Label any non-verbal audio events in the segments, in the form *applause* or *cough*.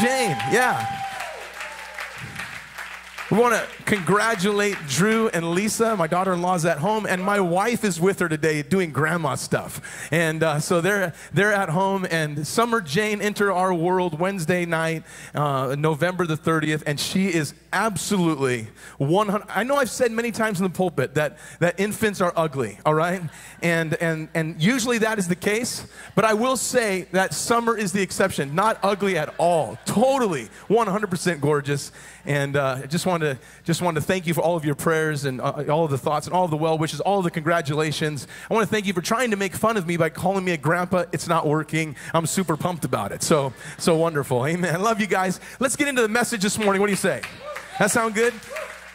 Jane, yeah. We want to congratulate Drew and Lisa. My daughter in law's at home, and my wife is with her today doing grandma stuff. And uh, so they're, they're at home, and Summer Jane entered our world Wednesday night, uh, November the 30th, and she is absolutely 100. I know I've said many times in the pulpit that, that infants are ugly, all right? And, and, and usually that is the case, but I will say that Summer is the exception. Not ugly at all, totally 100% gorgeous. And uh, just wanted, to, just wanted to thank you for all of your prayers and uh, all of the thoughts and all of the well wishes, all of the congratulations. I want to thank you for trying to make fun of me by calling me a grandpa. It's not working. I'm super pumped about it. So, so wonderful. Amen. I love you guys. Let's get into the message this morning. What do you say? That sound good?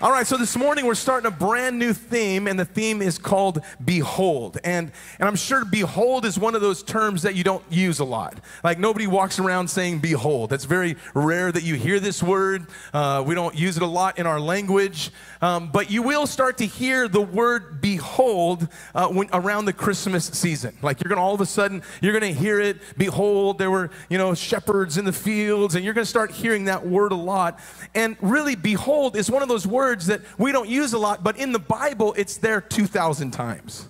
All right, so this morning we're starting a brand new theme, and the theme is called Behold. And, and I'm sure behold is one of those terms that you don't use a lot. Like nobody walks around saying behold. That's very rare that you hear this word. Uh, we don't use it a lot in our language. Um, but you will start to hear the word behold uh, when, around the Christmas season. Like you're going to all of a sudden, you're going to hear it. Behold, there were, you know, shepherds in the fields, and you're going to start hearing that word a lot. And really, behold is one of those words words that we don't use a lot, but in the Bible, it's there 2,000 times.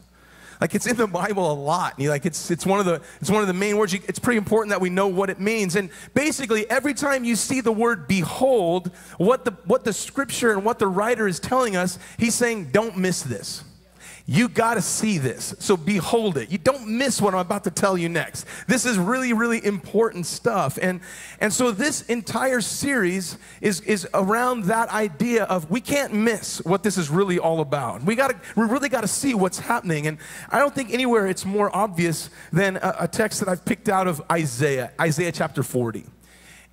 Like it's in the Bible a lot. You like it's it's one of the it's one of the main words. It's pretty important that we know what it means. And basically, every time you see the word "behold," what the what the scripture and what the writer is telling us, he's saying, "Don't miss this." You got to see this. So behold it. You don't miss what I'm about to tell you next. This is really, really important stuff. And, and so this entire series is, is around that idea of we can't miss what this is really all about. We, gotta, we really got to see what's happening. And I don't think anywhere it's more obvious than a, a text that I've picked out of Isaiah, Isaiah chapter 40.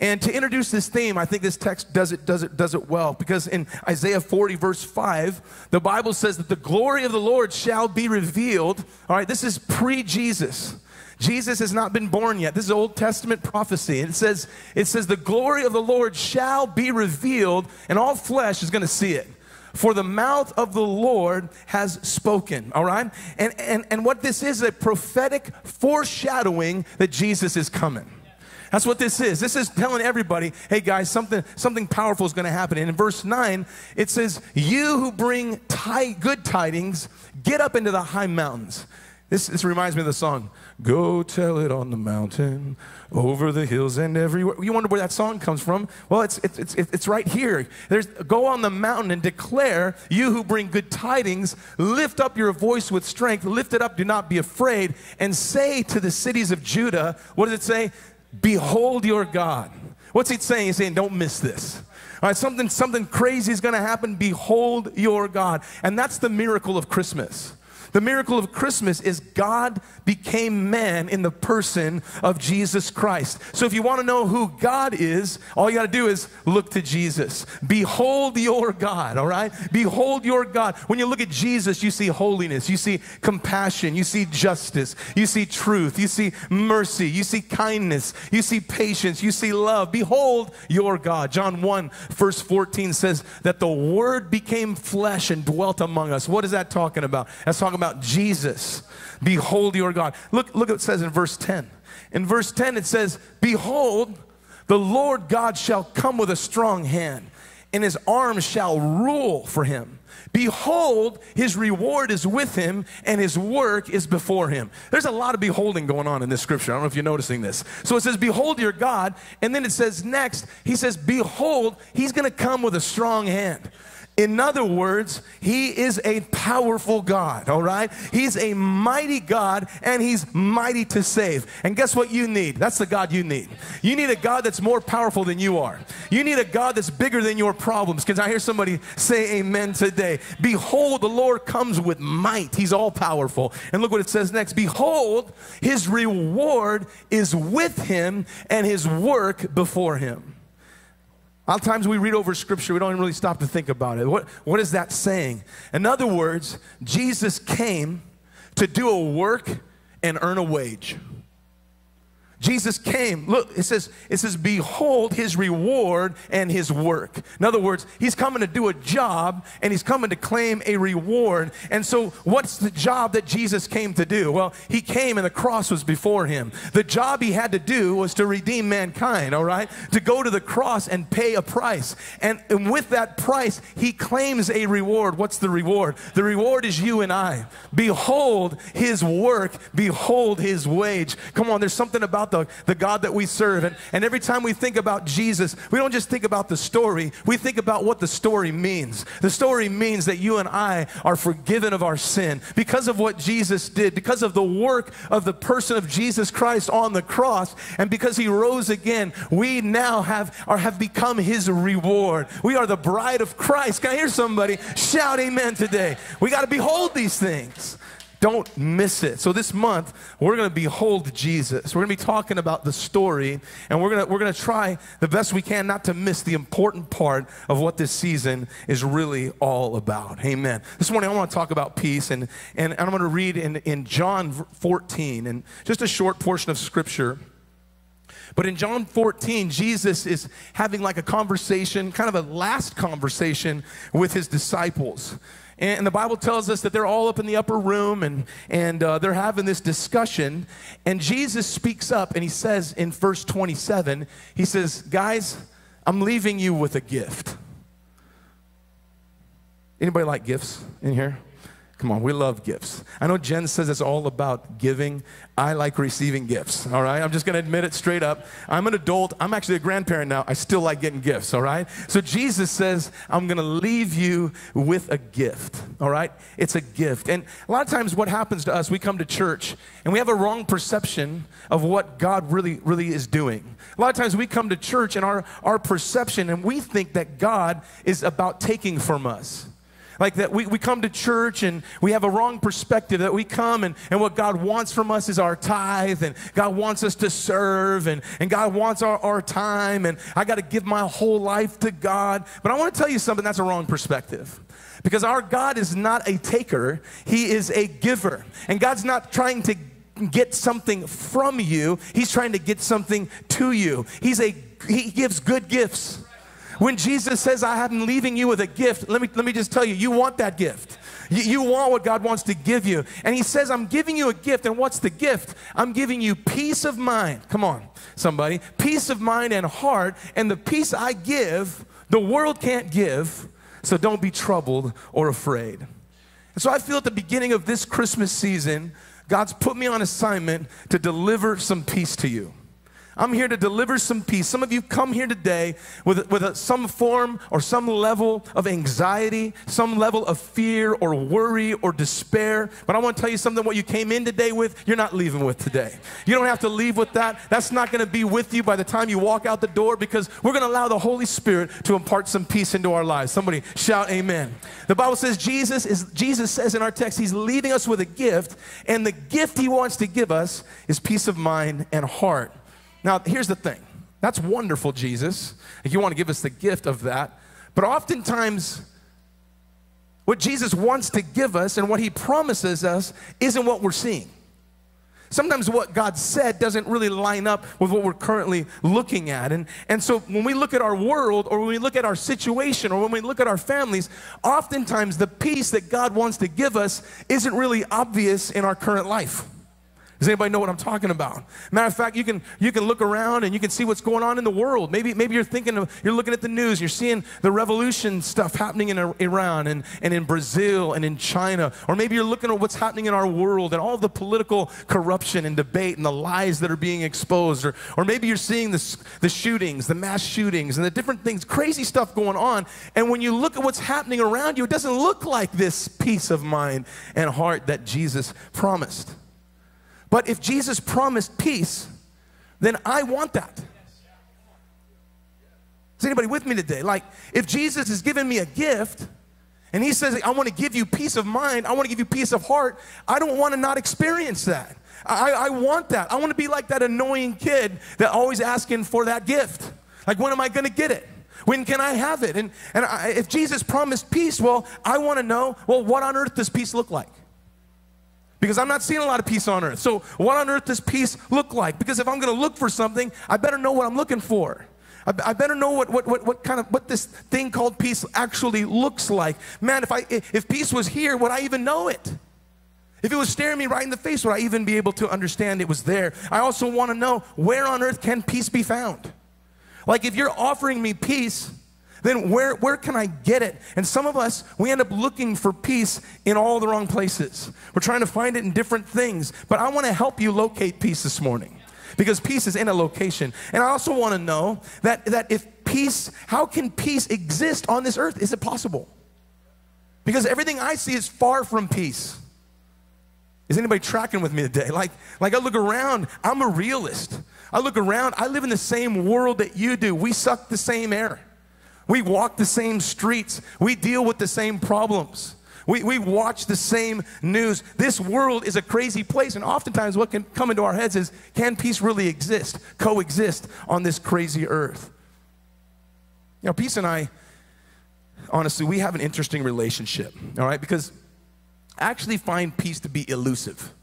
And to introduce this theme, I think this text does it, does it, does it well because in Isaiah 40, verse 5, the Bible says that the glory of the Lord shall be revealed. All right, this is pre Jesus. Jesus has not been born yet. This is Old Testament prophecy. It says, it says, the glory of the Lord shall be revealed, and all flesh is going to see it. For the mouth of the Lord has spoken, all right? And, and, and what this is a prophetic foreshadowing that Jesus is coming. That's what this is. This is telling everybody, hey guys, something, something powerful is going to happen. And in verse 9, it says, You who bring good tidings, get up into the high mountains. This, this reminds me of the song, Go tell it on the mountain, over the hills and everywhere. You wonder where that song comes from? Well, it's, it's, it's, it's right here. There's, go on the mountain and declare, you who bring good tidings, lift up your voice with strength, lift it up, do not be afraid, and say to the cities of Judah, what does it say? Behold your God. What's he saying? He's saying, don't miss this. All right, something, something crazy is going to happen. Behold your God. And that's the miracle of Christmas. The miracle of Christmas is God became man in the person of Jesus Christ. So if you want to know who God is, all you got to do is look to Jesus. Behold your God, all right? Behold your God. When you look at Jesus, you see holiness, you see compassion, you see justice, you see truth, you see mercy, you see kindness, you see patience, you see love. Behold your God. John 1, verse 14 says that the Word became flesh and dwelt among us. What is that talking about? That's talking about Jesus. Behold your God. Look, look what it says in verse 10. In verse 10, it says, Behold, the Lord God shall come with a strong hand, and his arm shall rule for him. Behold, his reward is with him, and his work is before him. There's a lot of beholding going on in this scripture. I don't know if you're noticing this. So it says, Behold your God, and then it says next, he says, Behold, he's going to come with a strong hand. In other words, he is a powerful God, all right? He's a mighty God and he's mighty to save. And guess what you need? That's the God you need. You need a God that's more powerful than you are. You need a God that's bigger than your problems. Can I hear somebody say amen today? Behold, the Lord comes with might. He's all powerful. And look what it says next. Behold, his reward is with him and his work before him. A lot of times we read over scripture, we don't even really stop to think about it. What, what is that saying? In other words, Jesus came to do a work and earn a wage. Jesus came. Look, it says, it says, behold his reward and his work. In other words, he's coming to do a job and he's coming to claim a reward. And so, what's the job that Jesus came to do? Well, he came and the cross was before him. The job he had to do was to redeem mankind, all right? To go to the cross and pay a price. And, and with that price, he claims a reward. What's the reward? The reward is you and I. Behold his work, behold his wage. Come on, there's something about the, the God that we serve. And, and every time we think about Jesus, we don't just think about the story, we think about what the story means. The story means that you and I are forgiven of our sin because of what Jesus did, because of the work of the person of Jesus Christ on the cross, and because he rose again, we now have, or have become his reward. We are the bride of Christ. Can I hear somebody shout amen today? We got to behold these things. Don't miss it. So this month, we're going to behold Jesus. We're going to be talking about the story, and we're going to, we're going to try the best we can not to miss the important part of what this season is really all about. Amen. This morning, I want to talk about peace, and, and I'm going to read in, in John 14, and just a short portion of scripture. But in John 14, Jesus is having like a conversation, kind of a last conversation with his disciples. And the Bible tells us that they're all up in the upper room and, and uh, they're having this discussion. And Jesus speaks up and he says in verse 27, he says, Guys, I'm leaving you with a gift. Anybody like gifts in here? Come on, we love gifts. I know Jen says it's all about giving. I like receiving gifts, all right? I'm just gonna admit it straight up. I'm an adult. I'm actually a grandparent now. I still like getting gifts, all right? So Jesus says, I'm gonna leave you with a gift, all right? It's a gift. And a lot of times, what happens to us, we come to church and we have a wrong perception of what God really, really is doing. A lot of times, we come to church and our, our perception, and we think that God is about taking from us. Like that we, we come to church and we have a wrong perspective that we come and, and what God wants from us is our tithe and God wants us to serve and, and God wants our, our time and I got to give my whole life to God. But I want to tell you something that's a wrong perspective. Because our God is not a taker, He is a giver. And God's not trying to get something from you, He's trying to get something to you. He's a He gives good gifts. When Jesus says, I am leaving you with a gift, let me, let me just tell you, you want that gift. You, you want what God wants to give you. And He says, I'm giving you a gift. And what's the gift? I'm giving you peace of mind. Come on, somebody. Peace of mind and heart. And the peace I give, the world can't give. So don't be troubled or afraid. And so I feel at the beginning of this Christmas season, God's put me on assignment to deliver some peace to you. I'm here to deliver some peace. Some of you come here today with, with a, some form or some level of anxiety, some level of fear or worry or despair. But I want to tell you something what you came in today with, you're not leaving with today. You don't have to leave with that. That's not going to be with you by the time you walk out the door because we're going to allow the Holy Spirit to impart some peace into our lives. Somebody shout amen. The Bible says Jesus is Jesus says in our text he's leaving us with a gift and the gift he wants to give us is peace of mind and heart. Now, here's the thing that's wonderful, Jesus. If you want to give us the gift of that. But oftentimes, what Jesus wants to give us and what he promises us isn't what we're seeing. Sometimes what God said doesn't really line up with what we're currently looking at. And, and so when we look at our world or when we look at our situation or when we look at our families, oftentimes the peace that God wants to give us isn't really obvious in our current life. Does anybody know what I'm talking about? Matter of fact, you can you can look around and you can see what's going on in the world. Maybe maybe you're thinking of you're looking at the news, you're seeing the revolution stuff happening in Iran and, and in Brazil and in China. Or maybe you're looking at what's happening in our world and all the political corruption and debate and the lies that are being exposed. Or, or maybe you're seeing the, the shootings, the mass shootings, and the different things, crazy stuff going on. And when you look at what's happening around you, it doesn't look like this peace of mind and heart that Jesus promised. But if Jesus promised peace, then I want that. Is anybody with me today? Like, if Jesus has given me a gift and he says, I want to give you peace of mind, I want to give you peace of heart, I don't want to not experience that. I, I want that. I want to be like that annoying kid that always asking for that gift. Like, when am I going to get it? When can I have it? And, and I, if Jesus promised peace, well, I want to know, well, what on earth does peace look like? Because I'm not seeing a lot of peace on earth. So, what on earth does peace look like? Because if I'm going to look for something, I better know what I'm looking for. I, better know what, what, what, what kind of what this thing called peace actually looks like. Man, if I if peace was here, would I even know it? If it was staring me right in the face, would I even be able to understand it was there? I also want to know where on earth can peace be found? Like if you're offering me peace, then where, where can I get it? And some of us, we end up looking for peace in all the wrong places. We're trying to find it in different things. But I want to help you locate peace this morning because peace is in a location. And I also want to know that, that if peace, how can peace exist on this earth? Is it possible? Because everything I see is far from peace. Is anybody tracking with me today? *laughs* Like, like I look around, I'm a realist. I look around, I live in the same world that you do. We suck the same air. We walk the same streets. We deal with the same problems. We, we watch the same news. This world is a crazy place, and oftentimes what can come into our heads is can peace really exist, coexist on this crazy earth? You know, peace and I, honestly, we have an interesting relationship, all right? Because I actually find peace to be elusive.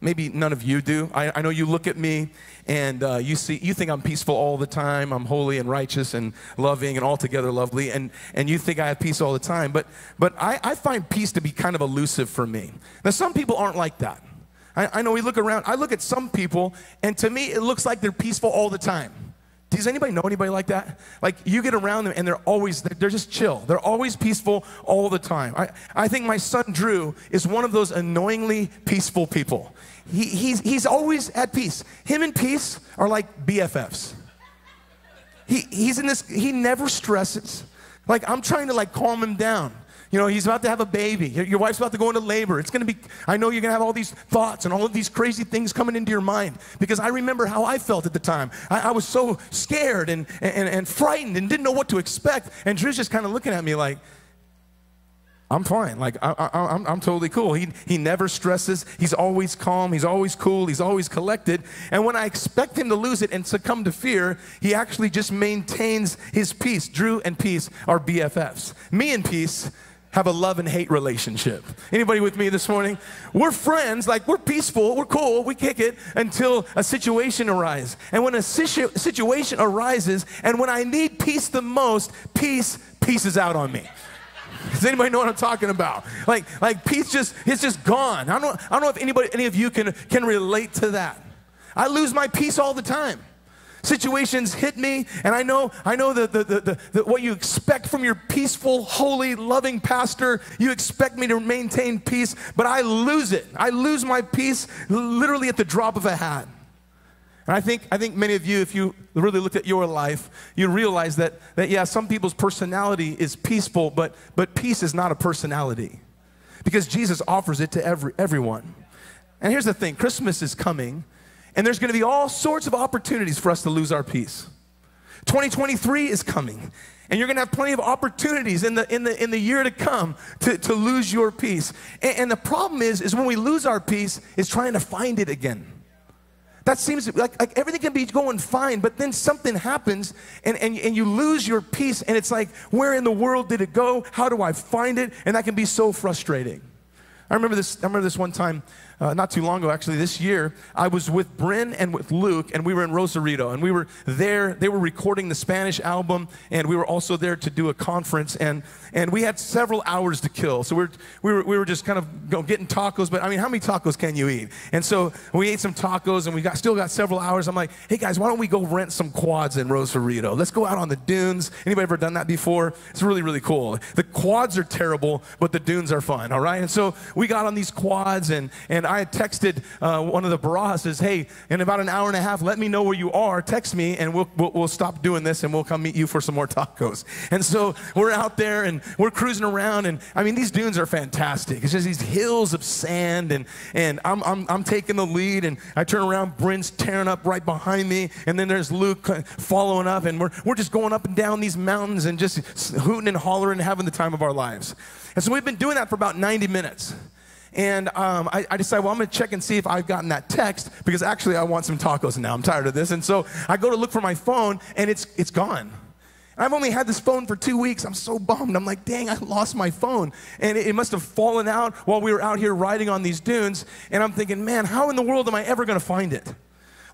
Maybe none of you do. I, I know you look at me and uh, you see, you think I'm peaceful all the time. I'm holy and righteous and loving and altogether lovely, and, and you think I have peace all the time. But, but I, I find peace to be kind of elusive for me. Now, some people aren't like that. I, I know we look around, I look at some people, and to me, it looks like they're peaceful all the time. Does anybody know anybody like that? Like you get around them and they're always, they're just chill. They're always peaceful all the time. I, I think my son Drew is one of those annoyingly peaceful people. He, he's, he's always at peace. Him and peace are like BFFs. He, he's in this, he never stresses. Like I'm trying to like calm him down. You know, he's about to have a baby. Your wife's about to go into labor. It's going to be, I know you're going to have all these thoughts and all of these crazy things coming into your mind because I remember how I felt at the time. I, I was so scared and, and, and frightened and didn't know what to expect. And Drew's just kind of looking at me like, I'm fine. Like, I, I'm, I'm totally cool. He, he never stresses. He's always calm. He's always cool. He's always collected. And when I expect him to lose it and succumb to fear, he actually just maintains his peace. Drew and Peace are BFFs. Me and Peace have a love and hate relationship. Anybody with me this morning? We're friends, like we're peaceful, we're cool, we kick it until a situation arises. And when a situ- situation arises, and when I need peace the most, peace pieces out on me. Does anybody know what I'm talking about? Like, like peace just, it's just gone. I don't, I don't know if anybody, any of you can, can relate to that. I lose my peace all the time. Situations hit me, and I know, I know the, the, the, the, what you expect from your peaceful, holy, loving pastor. You expect me to maintain peace, but I lose it. I lose my peace literally at the drop of a hat. And I think, I think many of you, if you really looked at your life, you realize that, that yeah, some people's personality is peaceful, but, but peace is not a personality because Jesus offers it to every, everyone. And here's the thing Christmas is coming, and there's going to be all sorts of opportunities for us to lose our peace. 2023 is coming, and you're going to have plenty of opportunities in the, in the, in the year to come to, to lose your peace. And, and the problem is, is when we lose our peace, is trying to find it again. That seems like, like everything can be going fine, but then something happens and, and, and you lose your peace, and it's like, where in the world did it go? How do I find it? And that can be so frustrating. I remember this, I remember this one time uh, not too long ago, actually, this year, I was with Bryn and with Luke, and we were in Rosarito, and we were there. They were recording the Spanish album, and we were also there to do a conference, and, and we had several hours to kill. So we're, we, were, we were just kind of getting tacos, but I mean, how many tacos can you eat? And so we ate some tacos, and we got, still got several hours. I'm like, hey guys, why don't we go rent some quads in Rosarito? Let's go out on the dunes. Anybody ever done that before? It's really, really cool. The quads are terrible, but the dunes are fun, all right? And so we got on these quads, and, and I had texted uh, one of the barajas, says, hey, in about an hour and a half, let me know where you are. Text me, and we'll, we'll, we'll stop doing this, and we'll come meet you for some more tacos. And so we're out there, and we're cruising around, and I mean, these dunes are fantastic. It's just these hills of sand, and, and I'm, I'm, I'm taking the lead, and I turn around, Bryn's tearing up right behind me, and then there's Luke following up, and we're, we're just going up and down these mountains and just hooting and hollering and having the time of our lives. And so we've been doing that for about 90 minutes. And um, I, I decided, well, I'm going to check and see if I've gotten that text because actually I want some tacos now. I'm tired of this. And so I go to look for my phone and it's, it's gone. I've only had this phone for two weeks. I'm so bummed. I'm like, dang, I lost my phone. And it, it must have fallen out while we were out here riding on these dunes. And I'm thinking, man, how in the world am I ever going to find it?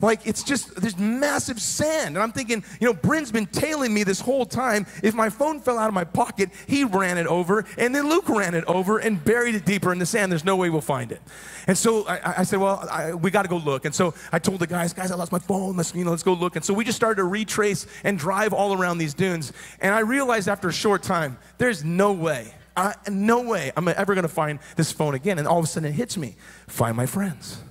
Like it's just there's massive sand. And I'm thinking, you know, Bryn's been tailing me this whole time. If my phone fell out of my pocket, he ran it over, and then Luke ran it over and buried it deeper in the sand. There's no way we'll find it. And so I, I said, well, I, we got to go look. And so I told the guys, guys, I lost my phone. Let's you know, let's go look. And so we just started to retrace and drive all around these dunes. And I realized after a short time, there's no way. I, no way I'm ever going to find this phone again. And all of a sudden it hits me find my friends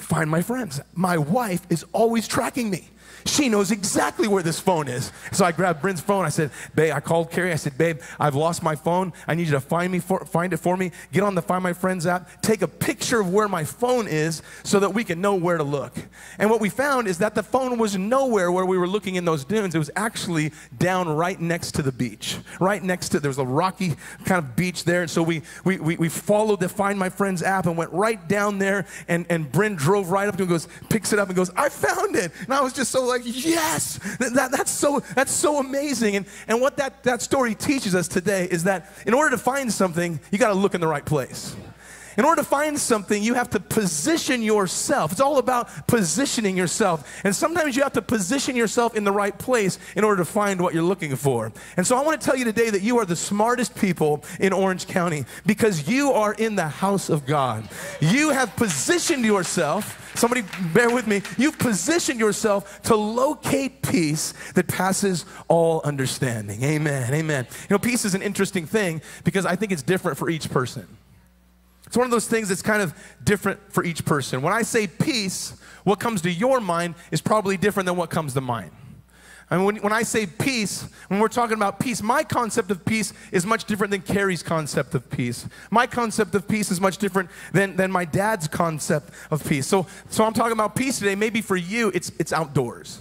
find my friends. My wife is always tracking me. She knows exactly where this phone is. So I grabbed Bryn's phone. I said, Babe, I called Carrie. I said, Babe, I've lost my phone. I need you to find me for, find it for me. Get on the Find My Friends app. Take a picture of where my phone is so that we can know where to look. And what we found is that the phone was nowhere where we were looking in those dunes. It was actually down right next to the beach. Right next to there was a rocky kind of beach there. And so we we, we, we followed the Find My Friends app and went right down there. And, and Bryn drove right up to him and goes, picks it up and goes, I found it. And I was just so like, yes, that, that's, so, that's so amazing. And, and what that, that story teaches us today is that in order to find something, you got to look in the right place. In order to find something, you have to position yourself. It's all about positioning yourself. And sometimes you have to position yourself in the right place in order to find what you're looking for. And so I want to tell you today that you are the smartest people in Orange County because you are in the house of God. You have positioned yourself Somebody bear with me. You've positioned yourself to locate peace that passes all understanding. Amen. Amen. You know, peace is an interesting thing because I think it's different for each person. It's one of those things that's kind of different for each person. When I say peace, what comes to your mind is probably different than what comes to mine. I mean, when, when I say peace, when we're talking about peace, my concept of peace is much different than Carrie's concept of peace. My concept of peace is much different than, than my dad's concept of peace. So, so I'm talking about peace today. Maybe for you, it's, it's outdoors.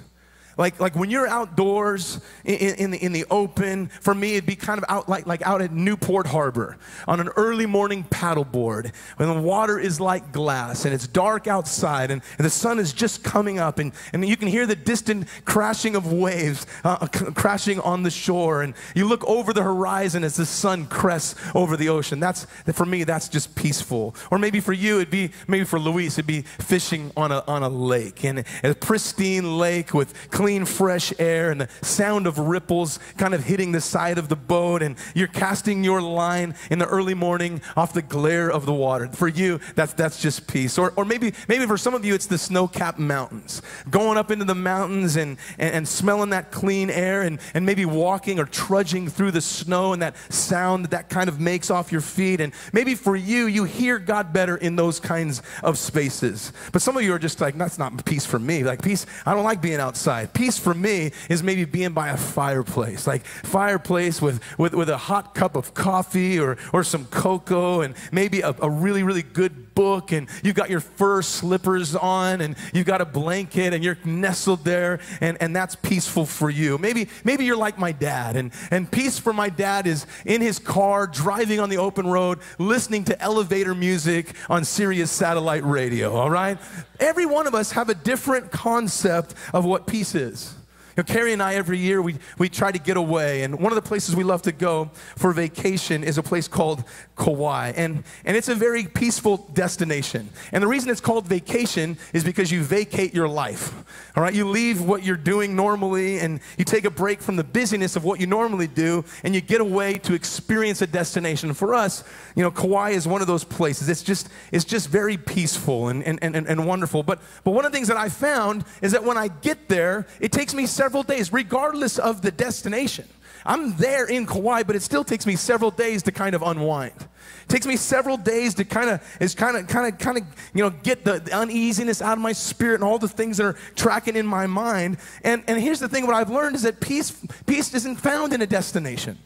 Like, like when you're outdoors in, in, the, in the open, for me, it'd be kind of out like, like out at Newport Harbor on an early morning paddleboard when the water is like glass and it's dark outside and, and the sun is just coming up and, and you can hear the distant crashing of waves uh, crashing on the shore. And you look over the horizon as the sun crests over the ocean. That's, for me, that's just peaceful. Or maybe for you, it'd be, maybe for Luis, it'd be fishing on a, on a lake and a pristine lake with clean clean, fresh air and the sound of ripples kind of hitting the side of the boat, and you're casting your line in the early morning off the glare of the water. For you, that's, that's just peace. Or, or maybe, maybe for some of you, it's the snow capped mountains. Going up into the mountains and, and, and smelling that clean air, and, and maybe walking or trudging through the snow and that sound that that kind of makes off your feet. And maybe for you, you hear God better in those kinds of spaces. But some of you are just like, that's not peace for me. Like, peace, I don't like being outside peace for me is maybe being by a fireplace, like fireplace with, with, with a hot cup of coffee or, or some cocoa and maybe a, a really, really good book and you've got your fur slippers on and you've got a blanket and you're nestled there and, and that's peaceful for you. Maybe, maybe you're like my dad and, and peace for my dad is in his car driving on the open road listening to elevator music on Sirius satellite radio, all right? Every one of us have a different concept of what peace is. You know, Carrie and I, every year, we, we try to get away. And one of the places we love to go for vacation is a place called Kauai. And, and it's a very peaceful destination. And the reason it's called vacation is because you vacate your life. All right? You leave what you're doing normally and you take a break from the busyness of what you normally do and you get away to experience a destination. For us, you know, Kauai is one of those places. It's just, it's just very peaceful and, and, and, and wonderful. But, but one of the things that I found is that when I get there, it takes me several days, regardless of the destination. I'm there in Kauai, but it still takes me several days to kind of unwind. It takes me several days to kind of is kind of kind of kind of you know get the, the, uneasiness out of my spirit and all the things that are tracking in my mind. And and here's the thing: what I've learned is that peace peace isn't found in a destination.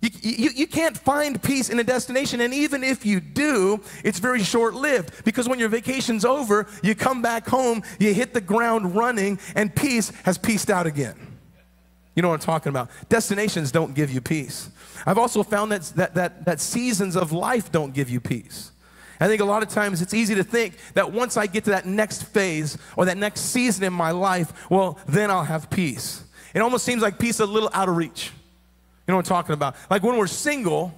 You, you, you, can't find peace in a destination, and even if you do, it's very short lived because when your vacation's over, you come back home, you hit the ground running, and peace has pieced out again. You know what I'm talking about? Destinations don't give you peace. I've also found that, that, that, that seasons of life don't give you peace. I think a lot of times it's easy to think that once I get to that next phase or that next season in my life, well, then I'll have peace. it almost seems like peace is a little out of reach. You know what I'm talking about? Like when we're single,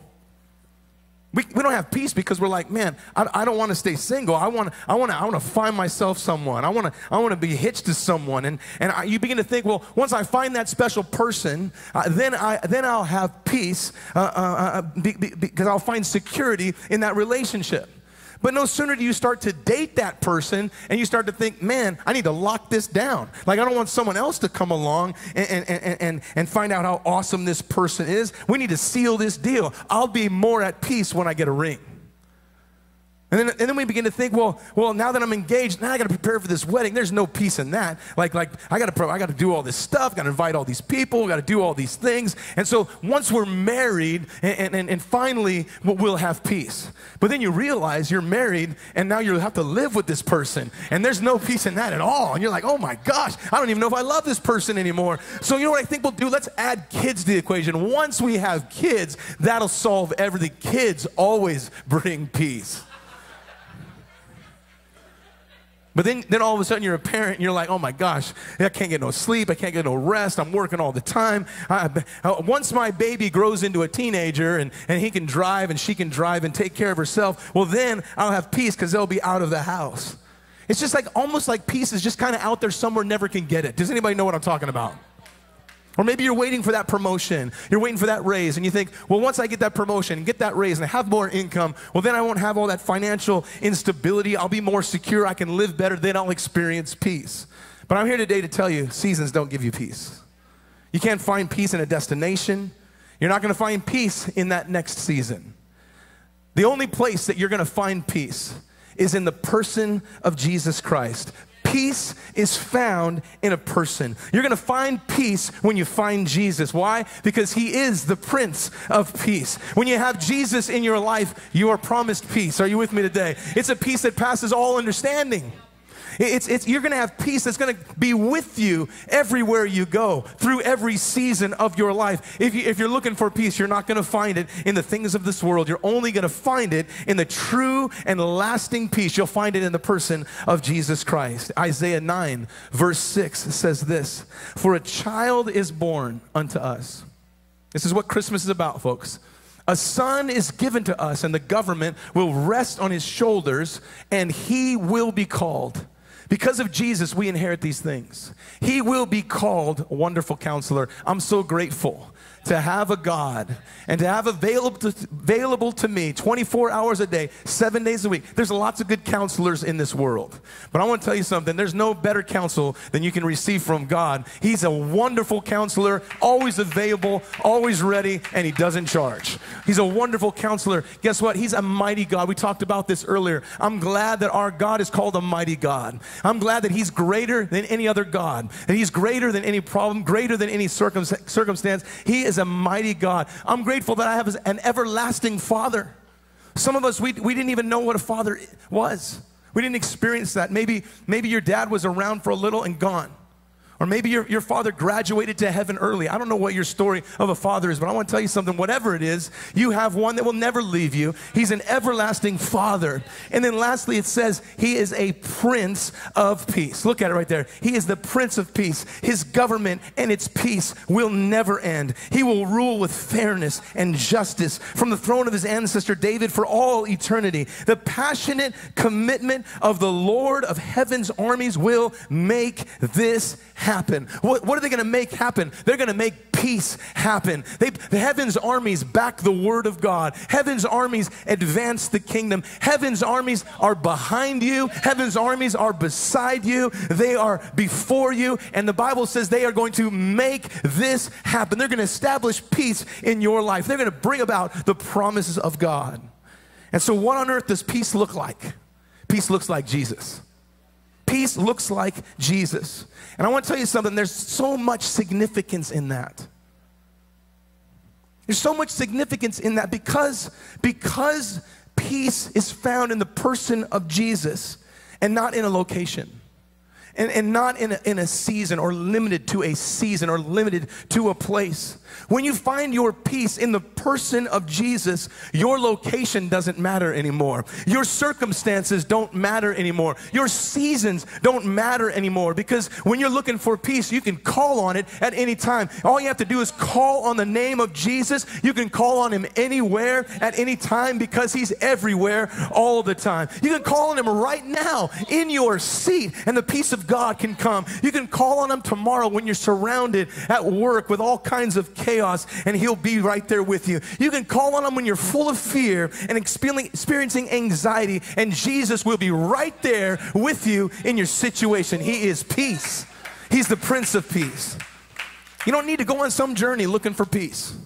we, we don't have peace because we're like, man, I, I don't want to stay single. I want I want to I want to find myself someone. I want to I want to be hitched to someone. And and I, you begin to think, well, once I find that special person, uh, then I then I'll have peace uh, uh, uh be, be, because I'll find security in that relationship. But no sooner do you start to date that person and you start to think, man, I need to lock this down. Like, I don't want someone else to come along and, and, and, and, find out how awesome this person is. We need to seal this deal. I'll be more at peace when I get a ring. And then, and then we begin to think, well, well, now that I'm engaged, now I got to prepare for this wedding. There's no peace in that. Like, like I got to, I got to do all this stuff. Got to invite all these people. Got to do all these things. And so once we're married, and, and, and finally we'll have peace. But then you realize you're married, and now you have to live with this person, and there's no peace in that at all. And you're like, oh my gosh, I don't even know if I love this person anymore. So you know what I think we'll do? Let's add kids to the equation. Once we have kids, that'll solve everything. Kids always bring peace. But then, then all of a sudden you're a parent and you're like, oh my gosh, I can't get no sleep. I can't get no rest. I'm working all the time. I, uh, once my baby grows into a teenager and, and he can drive and she can drive and take care of herself, well, then I'll have peace because they'll be out of the house. It's just like almost like peace is just kind of out there somewhere, never can get it. Does anybody know what I'm talking about? Or maybe you're waiting for that promotion, you're waiting for that raise, and you think, well, once I get that promotion get that raise and I have more income, well, then I won't have all that financial instability. I'll be more secure. I can live better. Then I'll experience peace. But I'm here today to tell you seasons don't give you peace. You can't find peace in a destination. You're not going to find peace in that next season. The only place that you're going to find peace is in the person of Jesus Christ. Peace is found in a person. You're going to find peace when you find Jesus. Why? Because he is the Prince of Peace. When you have Jesus in your life, you are promised peace. Are you with me today? It's a peace that passes all understanding. It's, it's, you're going to have peace that's going to be with you everywhere you go, through every season of your life. If, you, if you're looking for peace, you're not going to find it in the things of this world. You're only going to find it in the true and lasting peace. You'll find it in the person of Jesus Christ. Isaiah 9, verse 6 says this For a child is born unto us. This is what Christmas is about, folks. A son is given to us, and the government will rest on his shoulders, and he will be called because of Jesus, we inherit these things. He will be called a Wonderful Counselor. I'm so grateful to have a God and to have available to, available to me 24 hours a day, seven days a week. There's lots of good counselors in this world. But I want to tell you something there's no better counsel than you can receive from God. He's a wonderful counselor, always available, always ready, and He doesn't charge. He's a wonderful counselor. Guess what? He's a mighty God. We talked about this earlier. I'm glad that our God is called a mighty God. I'm glad that He's greater than any other God, that He's greater than any problem, greater than any circumstance. He is a mighty God. I'm grateful that I have an everlasting Father. Some of us, we, we didn't even know what a father was. We didn't experience that. Maybe, maybe your dad was around for a little and gone. Or maybe your, your father graduated to heaven early. I don't know what your story of a father is, but I want to tell you something. Whatever it is, you have one that will never leave you. He's an everlasting father. And then lastly, it says he is a prince of peace. Look at it right there. He is the prince of peace. His government and its peace will never end. He will rule with fairness and justice from the throne of his ancestor David for all eternity. The passionate commitment of the Lord of heaven's armies will make this happen happen. What, what are they going to make happen? They're going to make peace happen. They, the heaven's armies back the word of God. Heaven's armies advance the kingdom. Heaven's armies are behind you. Heaven's armies are beside you. They are before you. And the Bible says they are going to make this happen. They're going to establish peace in your life. They're going to bring about the promises of God. And so, what on earth does peace look like? Peace looks like Jesus. Peace looks like Jesus. And I want to tell you something, there's so much significance in that. There's so much significance in that because, because peace is found in the person of Jesus and not in a location. and, and not in a, in a season or limited to a season or limited to a place. When you find your peace in the person of Jesus, your location doesn't matter anymore. Your circumstances don't matter anymore. Your seasons don't matter anymore because when you're looking for peace, you can call on it at any time. All you have to do is call on the name of Jesus. You can call on him anywhere at any time because he's everywhere all the time. You can call on him right now in your seat and the peace of God can come. You can call on him tomorrow when you're surrounded at work with all kinds of chaos, and He'll be right there with you. You can call on Him when you're full of fear and experiencing anxiety, and Jesus will be right there with you in your situation. He is peace, He's the Prince of Peace. You don't need to go on some journey looking for peace.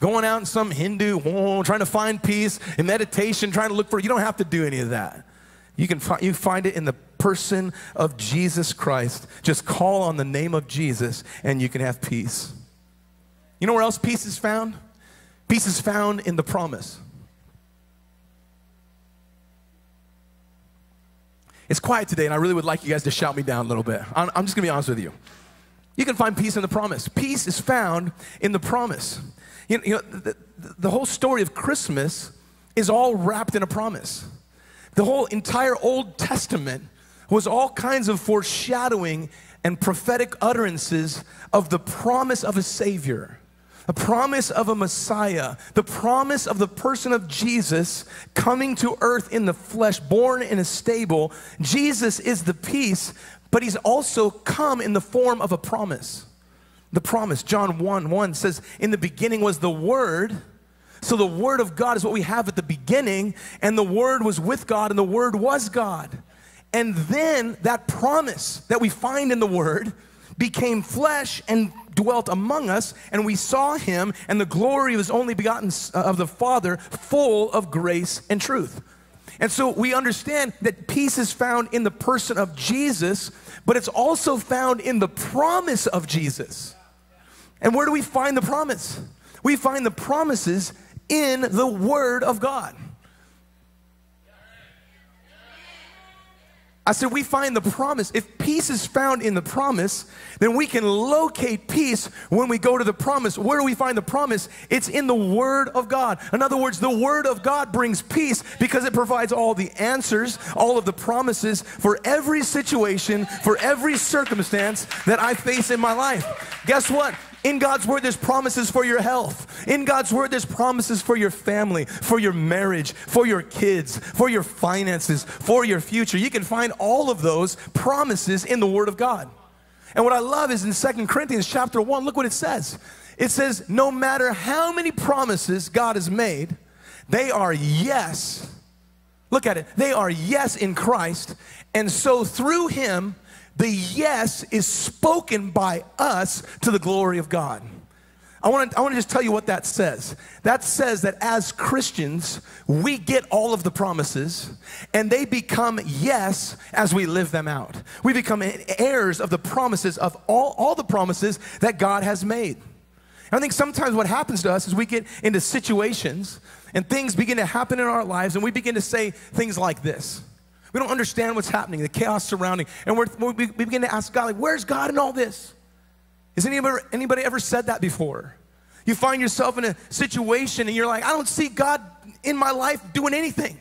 Going out in some Hindu, oh, trying to find peace in meditation, trying to look for, you don't have to do any of that. You can find, you find it in the person of Jesus Christ. Just call on the name of Jesus and you can have peace. You know where else peace is found? Peace is found in the promise. It's quiet today, and I really would like you guys to shout me down a little bit. I'm, I'm just gonna be honest with you. You can find peace in the promise. Peace is found in the promise. You you know the, the whole story of Christmas is all wrapped in a promise. The whole entire Old Testament was all kinds of foreshadowing and prophetic utterances of the promise of a Savior a promise of a Messiah, the promise of the person of Jesus coming to earth in the flesh, born in a stable. Jesus is the peace, but he's also come in the form of a promise. The promise, John 1 1 says, In the beginning was the Word. So the Word of God is what we have at the beginning, and the Word was with God, and the Word was God. And then that promise that we find in the Word became flesh and dwelt among us, and we saw him and the glory of his only begotten uh, of the Father, full of grace and truth. And so we understand that peace is found in the person of Jesus, but it's also found in the promise of Jesus. And where do we find the promise? We find the promises in the Word of God. I said, we find the promise. If peace is found in the promise, then we can locate peace when we go to the promise. Where do we find the promise? It's in the Word of God. In other words, the Word of God brings peace because it provides all the answers, all of the promises for every situation, for every circumstance that I face in my life. Guess what? In God's word, there's promises for your health. In God's word, there's promises for your family, for your marriage, for your kids, for your finances, for your future. You can find all of those promises in the word of God. And what I love is in Second Corinthians chapter 1, look what it says. It says, no matter how many promises God has made, they are yes. Look at it. They are yes in Christ. And so through him, the yes is spoken by us to the glory of God. I want to I want to just tell you what that says. That says that as Christians, we get all of the promises and they become yes as we live them out. We become heirs of the promises of all, all the promises that God has made. And I think sometimes what happens to us is we get into situations and things begin to happen in our lives and we begin to say things like this. We don't understand what's happening, the chaos surrounding. And we begin to ask God, like, where's God in all this? Has anybody, anybody ever said that before? You find yourself in a situation and you're like, I don't see God in my life doing anything.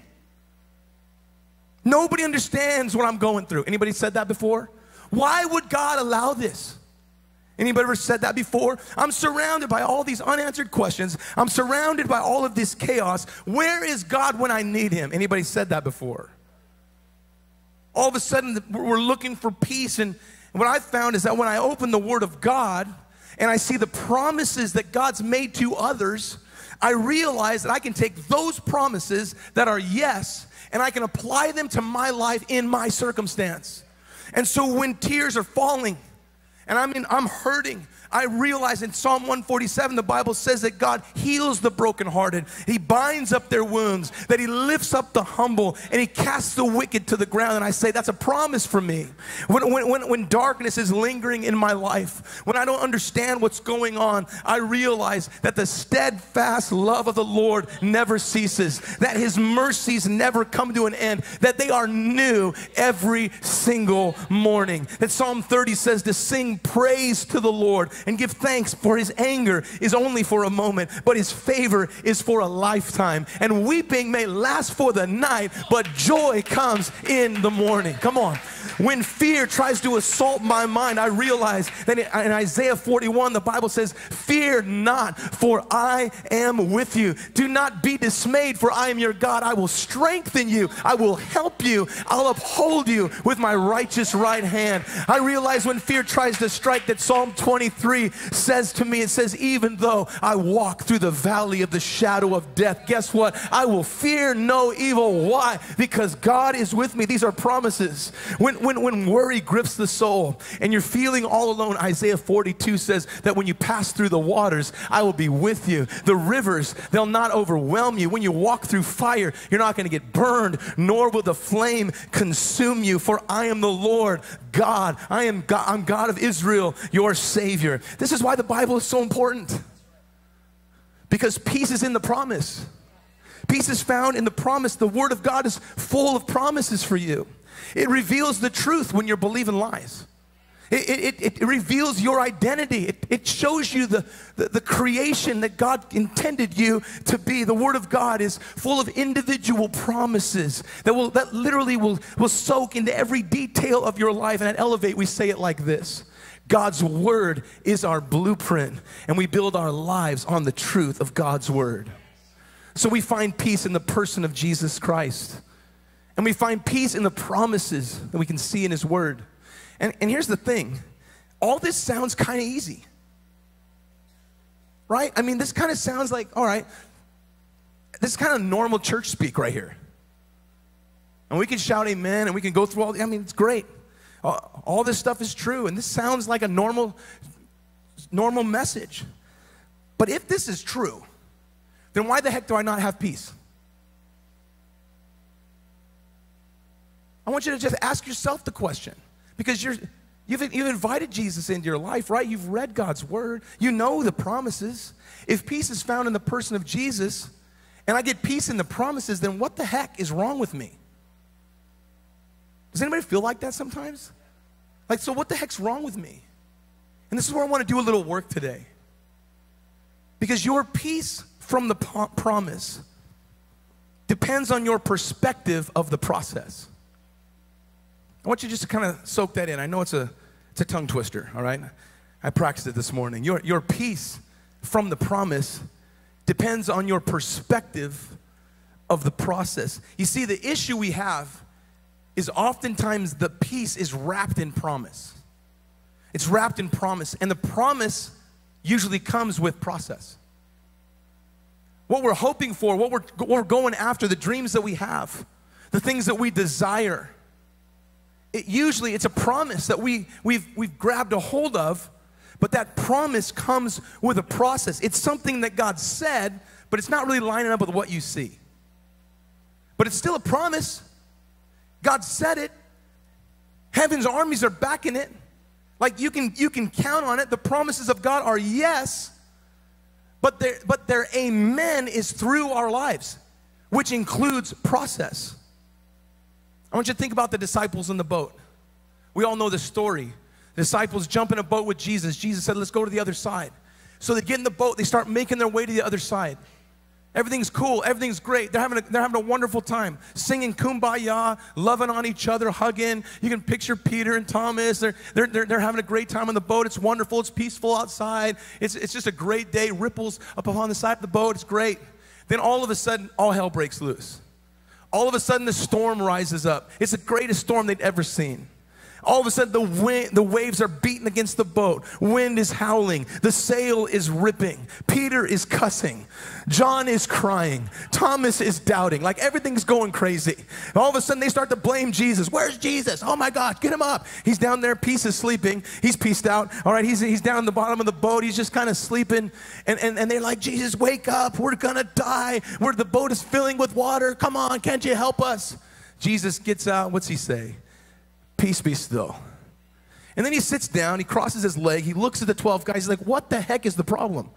Nobody understands what I'm going through. Anybody said that before? Why would God allow this? Anybody ever said that before? I'm surrounded by all these unanswered questions. I'm surrounded by all of this chaos. Where is God when I need him? Anybody said that before? All of a sudden we're looking for peace. And what I found is that when I open the Word of God and I see the promises that God's made to others, I realize that I can take those promises that are yes and I can apply them to my life in my circumstance. And so when tears are falling and I'm in, I'm hurting, I realize in Psalm 147, the Bible says that God heals the brokenhearted, He binds up their wounds, that He lifts up the humble, and He casts the wicked to the ground. And I say, that's a promise for me. When, when, when, darkness is lingering in my life, when I don't understand what's going on, I realize that the steadfast love of the Lord never ceases, that His mercies never come to an end, that they are new every single morning. That Psalm 30 says to sing praise to the Lord and give thanks, for His anger is only for a moment, but His favor is for a lifetime. And weeping may last for the night, but joy comes in the morning. Come on. When fear tries to assault my mind, I realize that in Isaiah 41, the Bible says, Fear not, for I am with you. Do not be dismayed, for I am your God. I will strengthen you, I will help you, I'll uphold you with my righteous right hand. I realize when fear tries to strike that Psalm 23 says to me, it says, Even though I walk through the valley of the shadow of death, guess what? I will fear no evil. Why? Because God is with me. These are promises. When, when, when worry grips the soul and you're feeling all alone, Isaiah 42 says that when you pass through the waters, I will be with you. The rivers, they'll not overwhelm you. When you walk through fire, you're not going to get burned, nor will the flame consume you. For I am the Lord God. I am God, I'm God of Israel, your Savior. This is why the Bible is so important. Because peace is in the promise. Peace is found in the promise. The Word of God is full of promises for you. It reveals the truth when you're believing lies. It, it, it, it reveals your identity. It, it shows you the, the, the creation that God intended you to be. The Word of God is full of individual promises that will that literally will, will soak into every detail of your life. And at Elevate, we say it like this. God's word is our blueprint, and we build our lives on the truth of God's word. So we find peace in the person of Jesus Christ. And we find peace in the promises that we can see in His Word. And, and here's the thing all this sounds kind of easy, right? I mean, this kind of sounds like, all right, this is kind of normal church speak right here. And we can shout amen and we can go through all, I mean, it's great. All, all this stuff is true. And this sounds like a normal, normal message. But if this is true, then why the heck do I not have peace? I want you to just ask yourself the question because you're, you've, you've invited Jesus into your life, right? You've read God's word, you know the promises. If peace is found in the person of Jesus and I get peace in the promises, then what the heck is wrong with me? Does anybody feel like that sometimes? Like, so what the heck's wrong with me? And this is where I want to do a little work today. Because your peace from the promise depends on your perspective of the process. I want you just to kind of soak that in. I know it's a, it's a tongue twister, all right? I practiced it this morning. Your, your peace from the promise depends on your perspective of the process. You see, the issue we have is oftentimes the peace is wrapped in promise. It's wrapped in promise, and the promise usually comes with process. What we're hoping for, what we're, what we're going after, the dreams that we have, the things that we desire, it usually it's a promise that we, we've, we've grabbed a hold of, but that promise comes with a process. It's something that God said, but it's not really lining up with what you see. But it's still a promise. God said it. Heaven's armies are backing it. Like you can you can count on it. The promises of God are yes, but their but their amen is through our lives, which includes process. I want you to think about the disciples in the boat. We all know the story. The disciples jump in a boat with Jesus. Jesus said, Let's go to the other side. So they get in the boat, they start making their way to the other side. Everything's cool, everything's great. They're having a, they're having a wonderful time, singing kumbaya, loving on each other, hugging. You can picture Peter and Thomas. They're, they're, they're, they're having a great time on the boat. It's wonderful, it's peaceful outside. It's, it's just a great day. Ripples up upon the side of the boat, it's great. Then all of a sudden, all hell breaks loose all of a sudden the storm rises up. It's the greatest storm they'd ever seen. All of a sudden, the, wind, the waves are beating against the boat. Wind is howling. The sail is ripping. Peter is cussing. John is crying. Thomas is doubting. Like everything's going crazy. All of a sudden, they start to blame Jesus. Where's Jesus? Oh my God, get him up. He's down there. Peace is sleeping. He's pieced out. All right, he's, he's down in the bottom of the boat. He's just kind of sleeping. And, and, and they're like, Jesus, wake up. We're going to die. Where the boat is filling with water. Come on, can't you help us? Jesus gets out. What's he say? Peace be still. And then he sits down, he crosses his leg, he looks at the 12 guys, he's like, What the heck is the problem?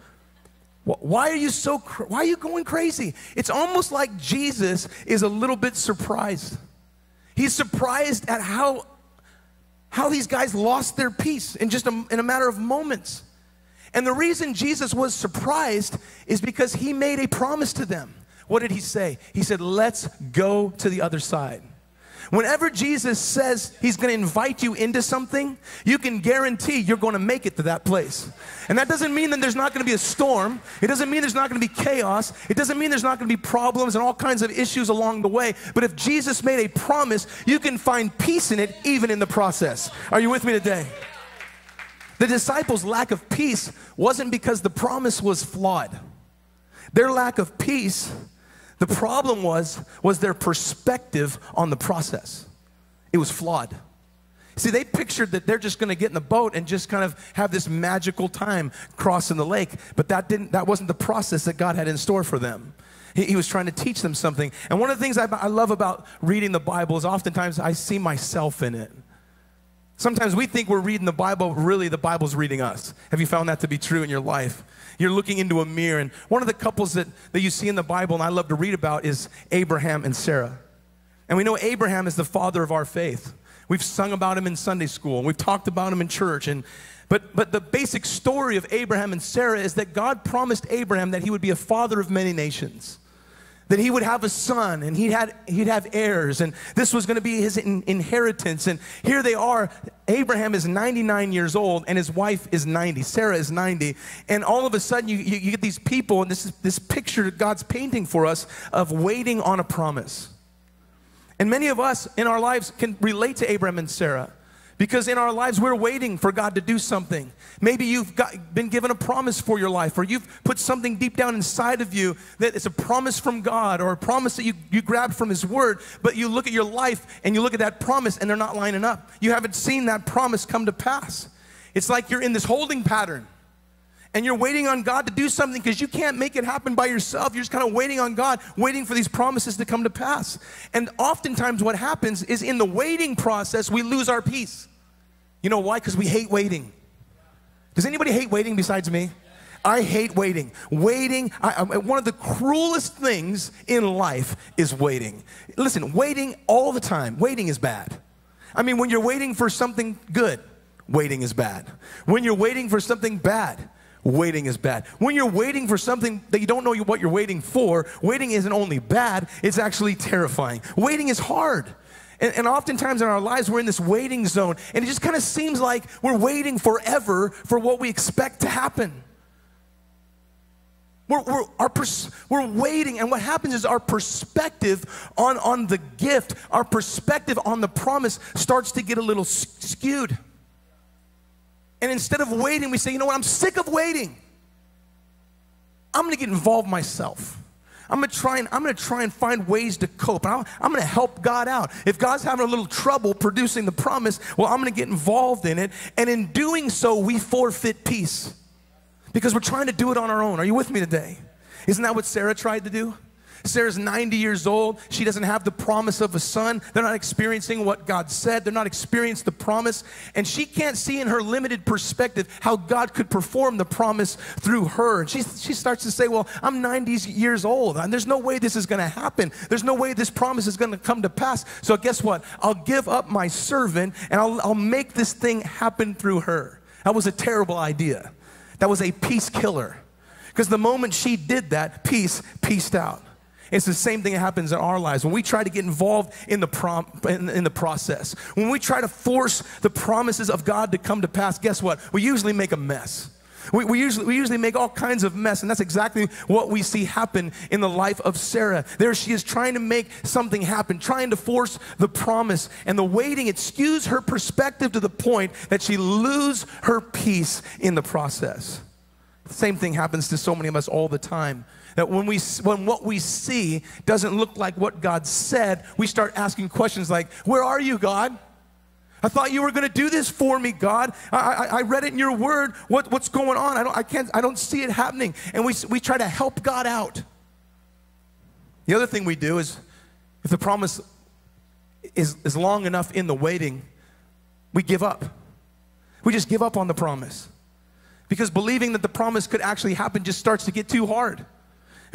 Why are you so, why are you going crazy? It's almost like Jesus is a little bit surprised. He's surprised at how, how these guys lost their peace in just a, in a matter of moments. And the reason Jesus was surprised is because he made a promise to them. What did he say? He said, Let's go to the other side. Whenever Jesus says he's going to invite you into something, you can guarantee you're going to make it to that place. And that doesn't mean that there's not going to be a storm. It doesn't mean there's not going to be chaos. It doesn't mean there's not going to be problems and all kinds of issues along the way. But if Jesus made a promise, you can find peace in it even in the process. Are you with me today? The disciples' lack of peace wasn't because the promise was flawed. Their lack of peace the problem was, was their perspective on the process. It was flawed. See, they pictured that they're just going to get in the boat and just kind of have this magical time crossing the lake, but that didn't that wasn't the process that God had in store for them. He, he was trying to teach them something. And one of the things I, I love about reading the Bible is oftentimes I see myself in it. Sometimes we think we're reading the Bible, really the Bible's reading us. Have you found that to be true in your life? You're looking into a mirror. And one of the couples that, that you see in the Bible and I love to read about is Abraham and Sarah. And we know Abraham is the father of our faith. We've sung about him in Sunday school, we've talked about him in church. And, but, but the basic story of Abraham and Sarah is that God promised Abraham that he would be a father of many nations that he would have a son and he'd, had, he'd have heirs and this was going to be his in, inheritance. And here they are abraham is 99 years old and his wife is 90 sarah is 90 and all of a sudden you, you, you get these people and this is this picture god's painting for us of waiting on a promise. And many of us in our lives can relate to abraham and sarah because in our lives, we're waiting for God to do something. Maybe you've got, been given a promise for your life, or you've put something deep down inside of you that it's a promise from God, or a promise that you, you grabbed from His Word, but you look at your life and you look at that promise and they're not lining up. You haven't seen that promise come to pass. It's like you're in this holding pattern and you're waiting on God to do something because you can't make it happen by yourself. You're just kind of waiting on God, waiting for these promises to come to pass. And oftentimes, what happens is in the waiting process, we lose our peace. You know why? Because we hate waiting. Does anybody hate waiting besides me? I hate waiting. Waiting, I, I, one of the cruelest things in life is waiting. Listen, waiting all the time, waiting is bad. I mean, when you're waiting for something good, waiting is bad. When you're waiting for something bad, waiting is bad. When you're waiting for something that you don't know what you're waiting for, waiting isn't only bad, it's actually terrifying. Waiting is hard. And, and, oftentimes in our lives, we're in this waiting zone, and it just kind of seems like we're waiting forever for what we expect to happen. We're, we're, our pers- we're waiting, and what happens is our perspective on, on the gift, our perspective on the promise starts to get a little skewed. And instead of waiting, we say, you know what, I'm sick of waiting. I'm gonna get involved myself. I'm gonna try and I'm gonna try and find ways to cope. I'm, I'm gonna help God out. If God's having a little trouble producing the promise, well, I'm gonna get involved in it. And in doing so, we forfeit peace because we're trying to do it on our own. Are you with me today? Isn't that what Sarah tried to do? Sarah's 90 years old. She doesn't have the promise of a son. They're not experiencing what God said. They're not experiencing the promise. And she can't see in her limited perspective how God could perform the promise through her. And she, she starts to say, Well, I'm 90 years old, and there's no way this is going to happen. There's no way this promise is going to come to pass. So, guess what? I'll give up my servant and I'll, I'll make this thing happen through her. That was a terrible idea. That was a peace killer. Because the moment she did that, peace pieced out. It's the same thing that happens in our lives when we try to get involved in the, prom, in, in, the process. When we try to force the promises of God to come to pass, guess what? We usually make a mess. We, we, usually, we usually make all kinds of mess, and that's exactly what we see happen in the life of Sarah. There she is trying to make something happen, trying to force the promise, and the waiting, it skews her perspective to the point that she lose her peace in the process. The same thing happens to so many of us all the time. That when, we, when what we see doesn't look like what God said, we start asking questions like, Where are you, God? I thought you were going to do this for me, God. I, I, I, read it in your word. What, what's going on? I don't, I, can't, I don't see it happening. And we, we try to help God out. The other thing we do is if the promise is, is long enough in the waiting, we give up. We just give up on the promise. Because believing that the promise could actually happen just starts to get too hard.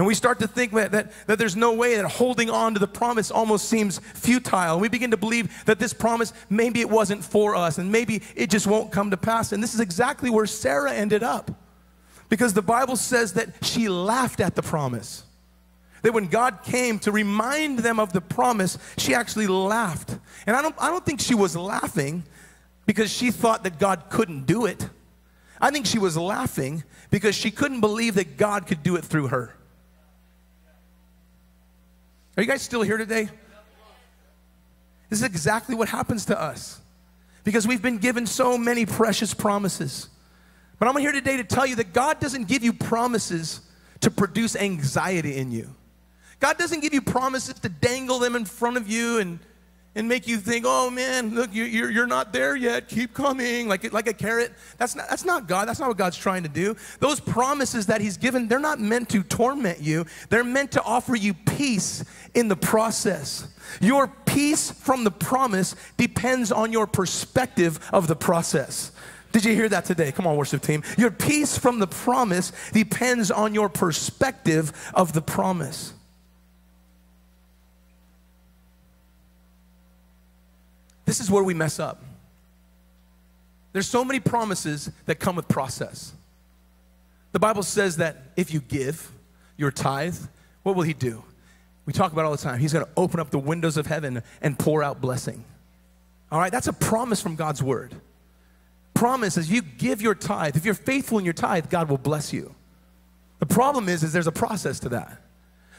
And we start to think that, that, that there's no way that holding on to the promise almost seems futile. We begin to believe that this promise, maybe it wasn't for us, and maybe it just won't come to pass. And this is exactly where Sarah ended up. Because the Bible says that she laughed at the promise. That when God came to remind them of the promise, she actually laughed. And I don't, I don't think she was laughing because she thought that God couldn't do it. I think she was laughing because she couldn't believe that God could do it through her. Are you guys still here today? This is exactly what happens to us because we've been given so many precious promises. But I'm here today to tell you that God doesn't give you promises to produce anxiety in you. God doesn't give you promises to dangle them in front of you and and make you think, oh man, look, you're, you're not there yet. Keep coming, like, like a carrot. That's not, that's not God. That's not what God's trying to do. Those promises that He's given, they're not meant to torment you, they're meant to offer you peace in the process. Your peace from the promise depends on your perspective of the process. Did you hear that today? Come on, worship team. Your peace from the promise depends on your perspective of the promise. This is where we mess up. There's so many promises that come with process. The Bible says that if you give your tithe, what will He do? We talk about all the time. He's going to open up the windows of heaven and pour out blessing. All right, that's a promise from God's word. Promise is you give your tithe. If you're faithful in your tithe, God will bless you. The problem is, is there's a process to that.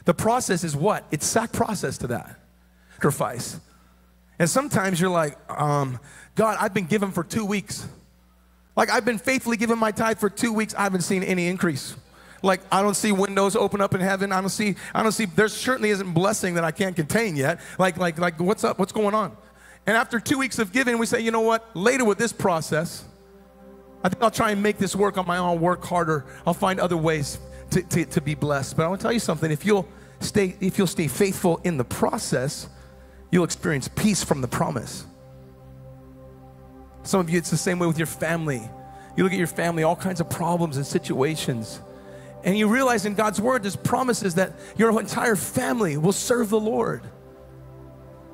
The process is what? It's sac process to that. Sacrifice. And sometimes you're like, um, God, I've been given for two weeks. Like I've been faithfully giving my tithe for two weeks. I haven't seen any increase. Like I don't see windows open up in heaven. I don't see, I don't see, there certainly isn't blessing that I can't contain yet. Like, like, like what's up? What's going on? And after two weeks of giving, we say, you know what? Later with this process, I think I'll try and make this work on my own, work harder. I'll find other ways to, to, to be blessed. But I want to tell you something. If you'll stay, if you'll stay faithful in the process, you'll experience peace from the promise. Some of you, it's the same way with your family. You look at your family, all kinds of problems and situations. And you realize in God's word, there's promises that your entire family will serve the Lord.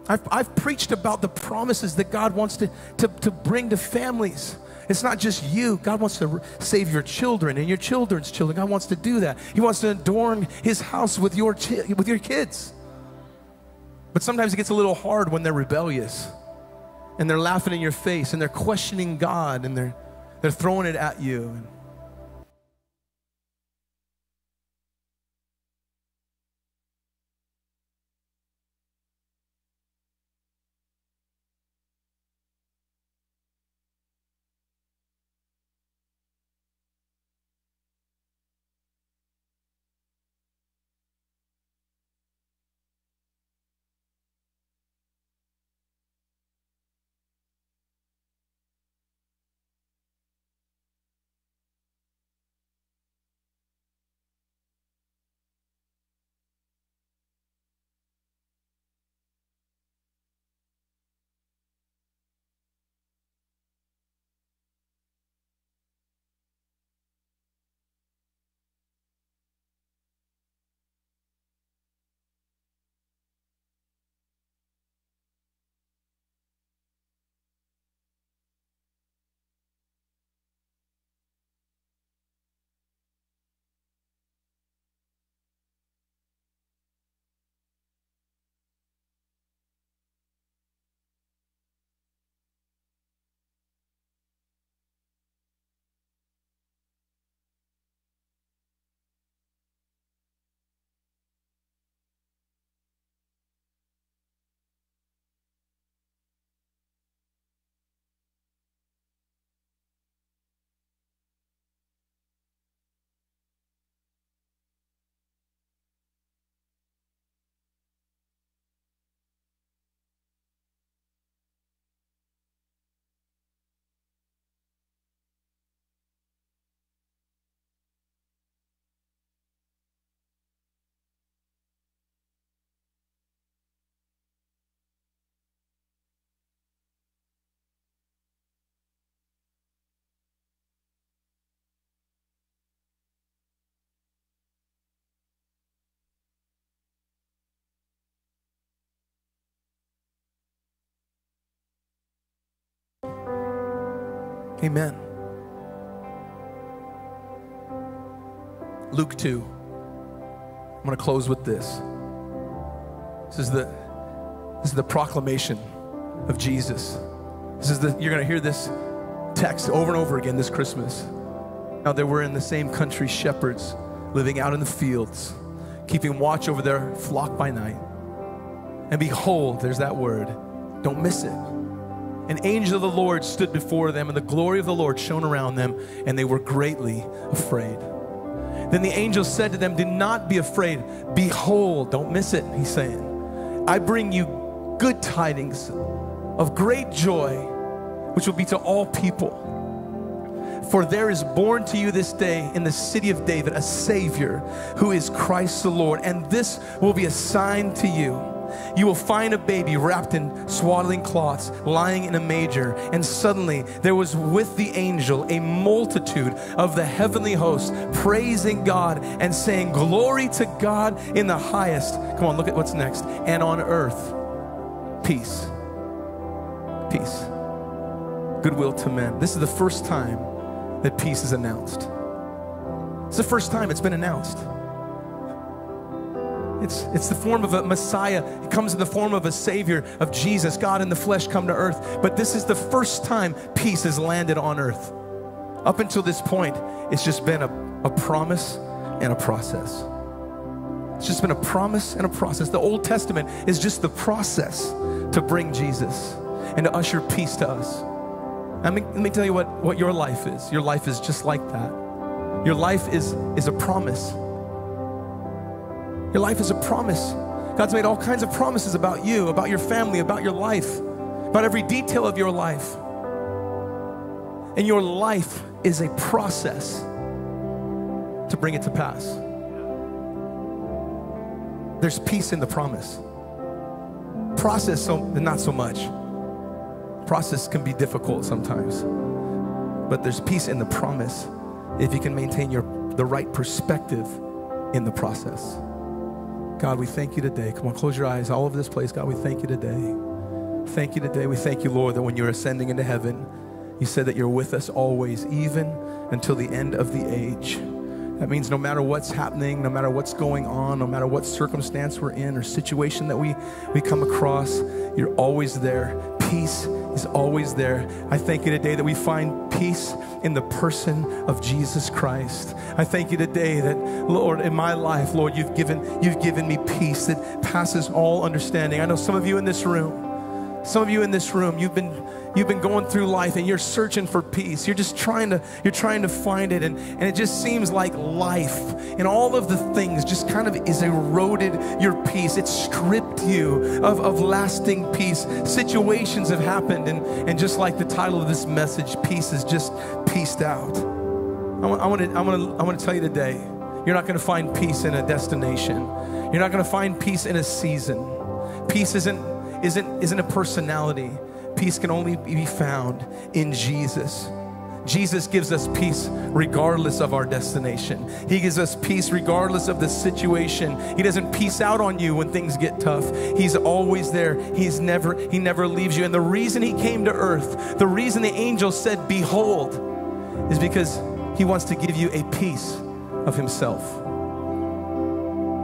I've, I've preached about the promises that God wants to, to, to bring to families. It's not just you. God wants to save your children and your children's children. God wants to do that. He wants to adorn his house with your, with your kids. But sometimes it gets a little hard when they're rebellious and they're laughing in your face and they're questioning God and they're, they're throwing it at you. Amen. Luke 2. I'm going to close with this. This is the this is the proclamation of Jesus. This is the you're going to hear this text over and over again this Christmas. Now they were in the same country shepherds living out in the fields, keeping watch over their flock by night. And behold, there's that word. Don't miss it. An angel of the Lord stood before them, and the glory of the Lord shone around them, and they were greatly afraid. Then the angel said to them, Do not be afraid. Behold, don't miss it, he's saying. I bring you good tidings of great joy, which will be to all people. For there is born to you this day in the city of David a Savior who is Christ the Lord. And this will be a sign to you. You will find a baby wrapped in swaddling cloths, lying in a manger. And suddenly there was with the angel a multitude of the heavenly hosts praising God and saying, Glory to God in the highest. Come on, look at what's next. And on earth, peace. Peace. Goodwill to men. This is the first time that peace is announced. It's the first time it's been announced. It's, it's the form of a Messiah. It comes in the form of a Savior, of Jesus, God in the flesh come to earth. But this is the first time peace has landed on earth. Up until this point, it's just been a, a promise and a process. It's just been a promise and a process. The Old Testament is just the process to bring Jesus and to usher peace to us. Let me, let me tell you what, what your life is. Your life is just like that. Your life is, is a promise. Your life is a promise. God's made all kinds of promises about you, about your family, about your life, about every detail of your life. And your life is a process to bring it to pass. There's peace in the promise. Process, so, not so much. Process can be difficult sometimes, but there's peace in the promise if you can maintain your, the right perspective in the process. God, we thank you today. Come on, close your eyes all over this place. God, we thank you today. Thank you today. We thank you, Lord, that when you're ascending into heaven, you said that you're with us always, even until the end of the age. That means no matter what's happening, no matter what's going on, no matter what circumstance we're in or situation that we, we come across, you're always there. Peace is always there. I thank you today that we find peace in the person of Jesus Christ. I thank you today that, Lord, in my life, Lord, you've given, you've given me peace that passes all understanding. I know some of you in this room, some of you in this room, you've been you've been going through life and you're searching for peace. You're just trying to you're trying to find it and, and it just seems like life and all of the things just kind of is eroded your peace. It's stripped you of, of lasting peace. Situations have happened and, and just like the title of this message, peace is just pieced out. I want, I want to I want to I want to tell you today, you're not going to find peace in a destination. You're not going to find peace in a season. Peace isn't isn't, isn't a personality. Peace can only be found in Jesus. Jesus gives us peace regardless of our destination. He gives us peace regardless of the situation. He doesn't peace out on you when things get tough. He's always there. He's never he never leaves you. And the reason he came to earth, the reason the angel said behold is because he wants to give you a piece of himself.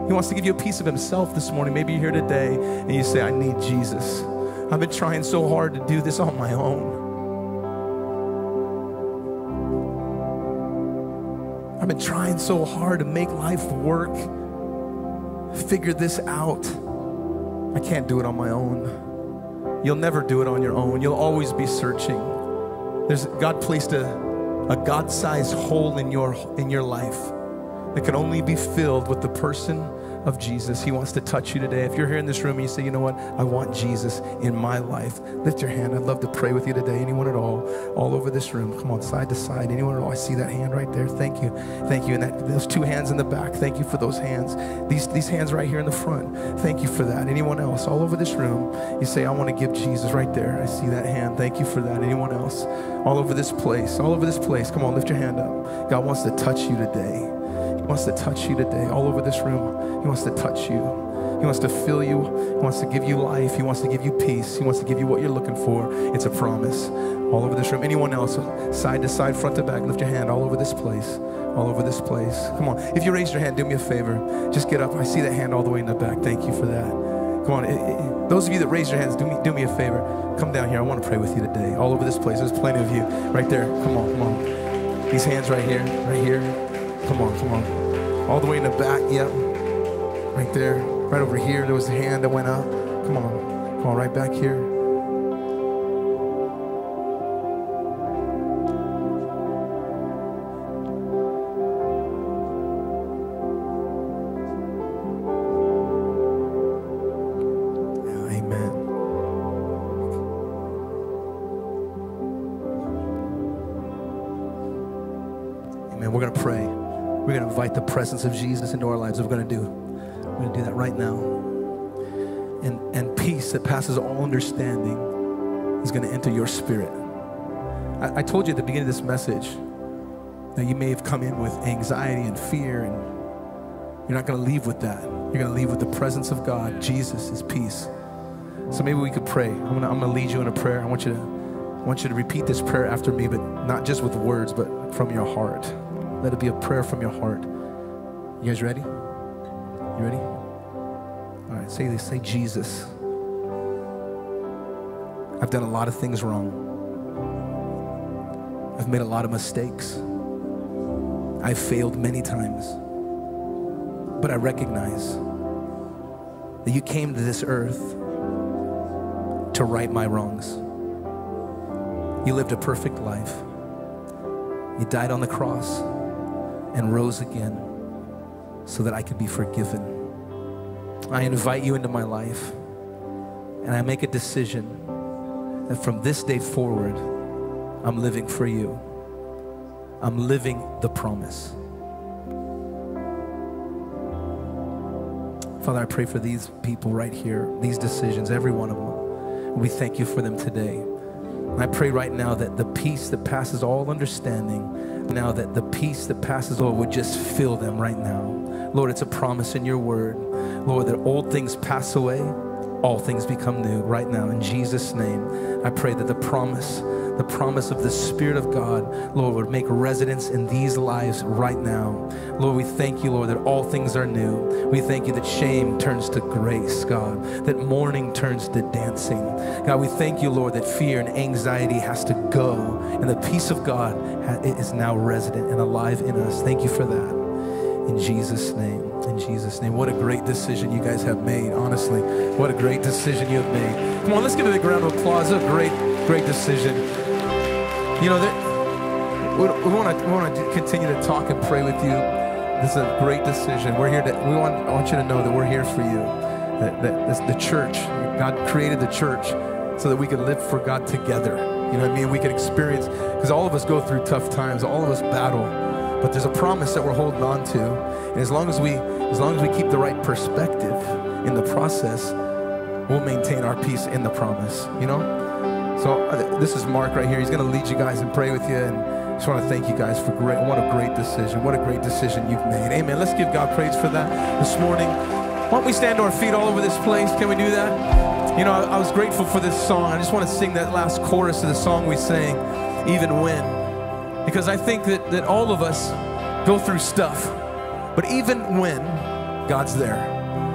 He wants to give you a piece of himself this morning. Maybe you're here today and you say I need Jesus. I've been trying so hard to do this on my own. I've been trying so hard to make life work, figure this out. I can't do it on my own. You'll never do it on your own. You'll always be searching. There's God placed a, a God-sized hole in your in your life that can only be filled with the person of Jesus. He wants to touch you today. If you're here in this room and you say, you know what, I want Jesus in my life, lift your hand. I'd love to pray with you today. Anyone at all, all over this room. Come on, side to side. Anyone at all? I see that hand right there. Thank you. Thank you. And that, those two hands in the back, thank you for those hands. These, these hands right here in the front, thank you for that. Anyone else, all over this room, you say, I want to give Jesus right there. I see that hand. Thank you for that. Anyone else? All over this place, all over this place. Come on, lift your hand up. God wants to touch you today. He wants to touch you today, all over this room. He wants to touch you. He wants to fill you. He wants to give you life. He wants to give you peace. He wants to give you what you're looking for. It's a promise. All over this room. Anyone else, side to side, front to back, lift your hand all over this place. All over this place. Come on. If you raised your hand, do me a favor. Just get up. I see that hand all the way in the back. Thank you for that. Come on. It, it, those of you that raised your hands, do me, do me a favor. Come down here. I want to pray with you today. All over this place. There's plenty of you right there. Come on, come on. These hands right here, right here. Come on, come on. All the way in the back. Yep. Right there. Right over here. There was a hand that went up. Come on. Come on, right back here. Presence of Jesus into our lives. We're going to do. We're going to do that right now. And, and peace that passes all understanding is going to enter your spirit. I, I told you at the beginning of this message that you may have come in with anxiety and fear, and you're not going to leave with that. You're going to leave with the presence of God. Jesus is peace. So maybe we could pray. I'm going to lead you in a prayer. I want you to I want you to repeat this prayer after me, but not just with words, but from your heart. Let it be a prayer from your heart. You guys ready? You ready? All right, say this. Say, Jesus. I've done a lot of things wrong. I've made a lot of mistakes. I've failed many times. But I recognize that you came to this earth to right my wrongs. You lived a perfect life. You died on the cross and rose again so that I could be forgiven. I invite you into my life and I make a decision that from this day forward, I'm living for you. I'm living the promise. Father, I pray for these people right here, these decisions, every one of them. We thank you for them today. I pray right now that the peace that passes all understanding, now that the peace that passes all would just fill them right now. Lord, it's a promise in your word. Lord, that old things pass away, all things become new right now. In Jesus' name, I pray that the promise the promise of the Spirit of God, Lord, would make residence in these lives right now. Lord, we thank you, Lord, that all things are new. We thank you that shame turns to grace, God, that mourning turns to dancing. God, we thank you, Lord, that fear and anxiety has to go, and the peace of God is now resident and alive in us. Thank you for that. In Jesus' name. In Jesus' name. What a great decision you guys have made, honestly. What a great decision you have made. Come on, let's give a big round of applause. A great, great decision. You know, we want to we want to continue to talk and pray with you. This is a great decision. We're here to. We want I want you to know that we're here for you. That, that this, the church, God created the church so that we could live for God together. You know what I mean? We could experience because all of us go through tough times. All of us battle, but there's a promise that we're holding on to. And as long as we as long as we keep the right perspective in the process, we'll maintain our peace in the promise. You know. So uh, this is Mark right here. He's going to lead you guys and pray with you. And just want to thank you guys for great. What a great decision. What a great decision you've made. Amen. Let's give God praise for that this morning. Why don't we stand to our feet all over this place? Can we do that? You know, I, I was grateful for this song. I just want to sing that last chorus of the song we sang, Even When. Because I think that, that all of us go through stuff. But even when, God's there.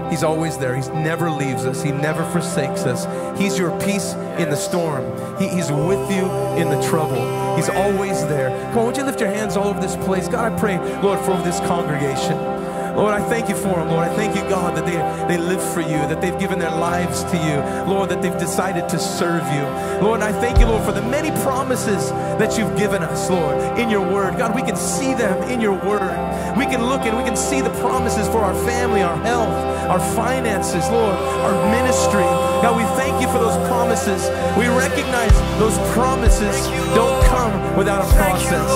He's always there. He never leaves us. He never forsakes us. He's your peace in the storm. He, he's with you in the trouble. He's always there. Come on, would you lift your hands all over this place? God, I pray, Lord, for this congregation. Lord, I thank you for them, Lord. I thank you, God, that they, they live for you, that they've given their lives to you, Lord, that they've decided to serve you. Lord, I thank you, Lord, for the many promises that you've given us, Lord, in your word. God, we can see them in your word. We can look and we can see the promises for our family, our health, our finances, Lord, our ministry. God, we thank you for those promises. We recognize those promises don't come without a process.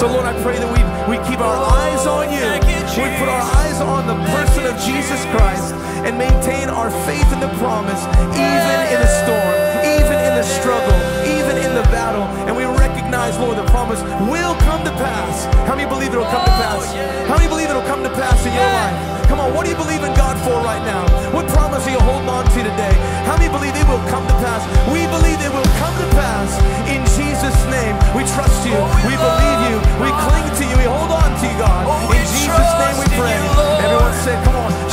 So, Lord, I pray that we, we keep our eyes on you. We put our eyes on the person of Jesus Christ and maintain our faith in the promise, even in the storm, even in the struggle, even in the battle. And we recognize, Lord, the promise will come to pass. How many believe it'll come to pass? How many believe it'll come to pass in your life? Come on, what do you believe in God for right now? What promise? Are you holding on to today? How many believe it will come to pass? We believe it will come to pass in Jesus' name. We trust you. Oh, we we believe you. We cling to you. We hold on to you, God. Oh, in Jesus' name we pray. you, Everyone say, come on,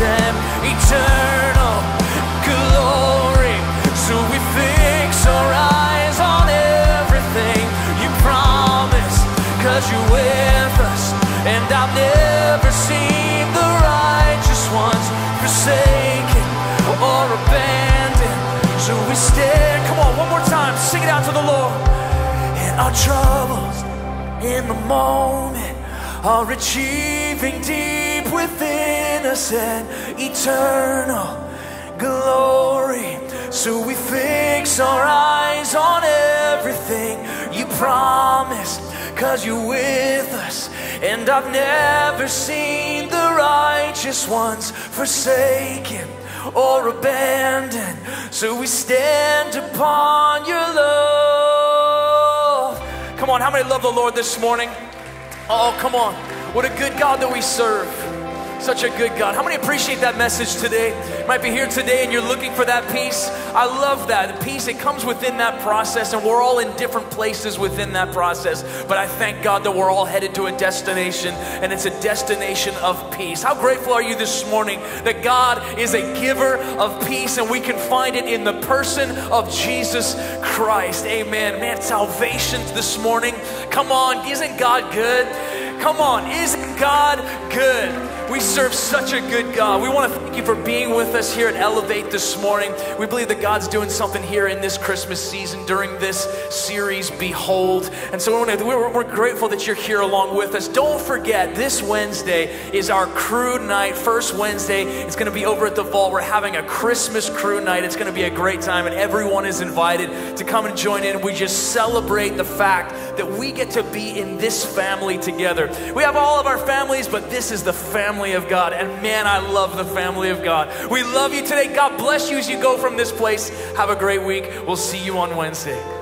eternal glory. So we fix our eyes on everything you promised, cause you're with us. And I've never seen the righteous ones forsaken or abandoned. So we stand, come on, one more time, sing it out to the Lord. And our troubles in the moment are achieving deep within us an eternal glory. So we fix our eyes on everything you promised, cause you're with us. And I've never seen the righteous ones forsaken or abandoned. So we stand upon your love. Come on, how many love the Lord this morning? Oh, come on. What a good God that we serve. Such a good God. How many appreciate that message today? Might be here today and you're looking for that peace. I love that. The peace, it comes within that process, and we're all in different places within that process. But I thank God that we're all headed to a destination, and it's a destination of peace. How grateful are you this morning that God is a giver of peace, and we can find it in the person of Jesus Christ? Amen. Man, salvation this morning. Come on, isn't God good? Come on, isn't God good? We serve such a good God. We want to thank you for being with us here at Elevate this morning. We believe that God's doing something here in this Christmas season during this series, Behold. And so we're, grateful that you're here along with us. Don't forget, this Wednesday is our crew night. First Wednesday, it's going to be over at the Vault. We're having a Christmas crew night. It's going to be a great time, and everyone is invited to come and join in. We just celebrate the fact that we get to be in this family together. We have all of our families, but this is the family of God. And man, I love the family of God. We love you today. God bless you as you go from this place. Have a great week. We'll see you on Wednesday.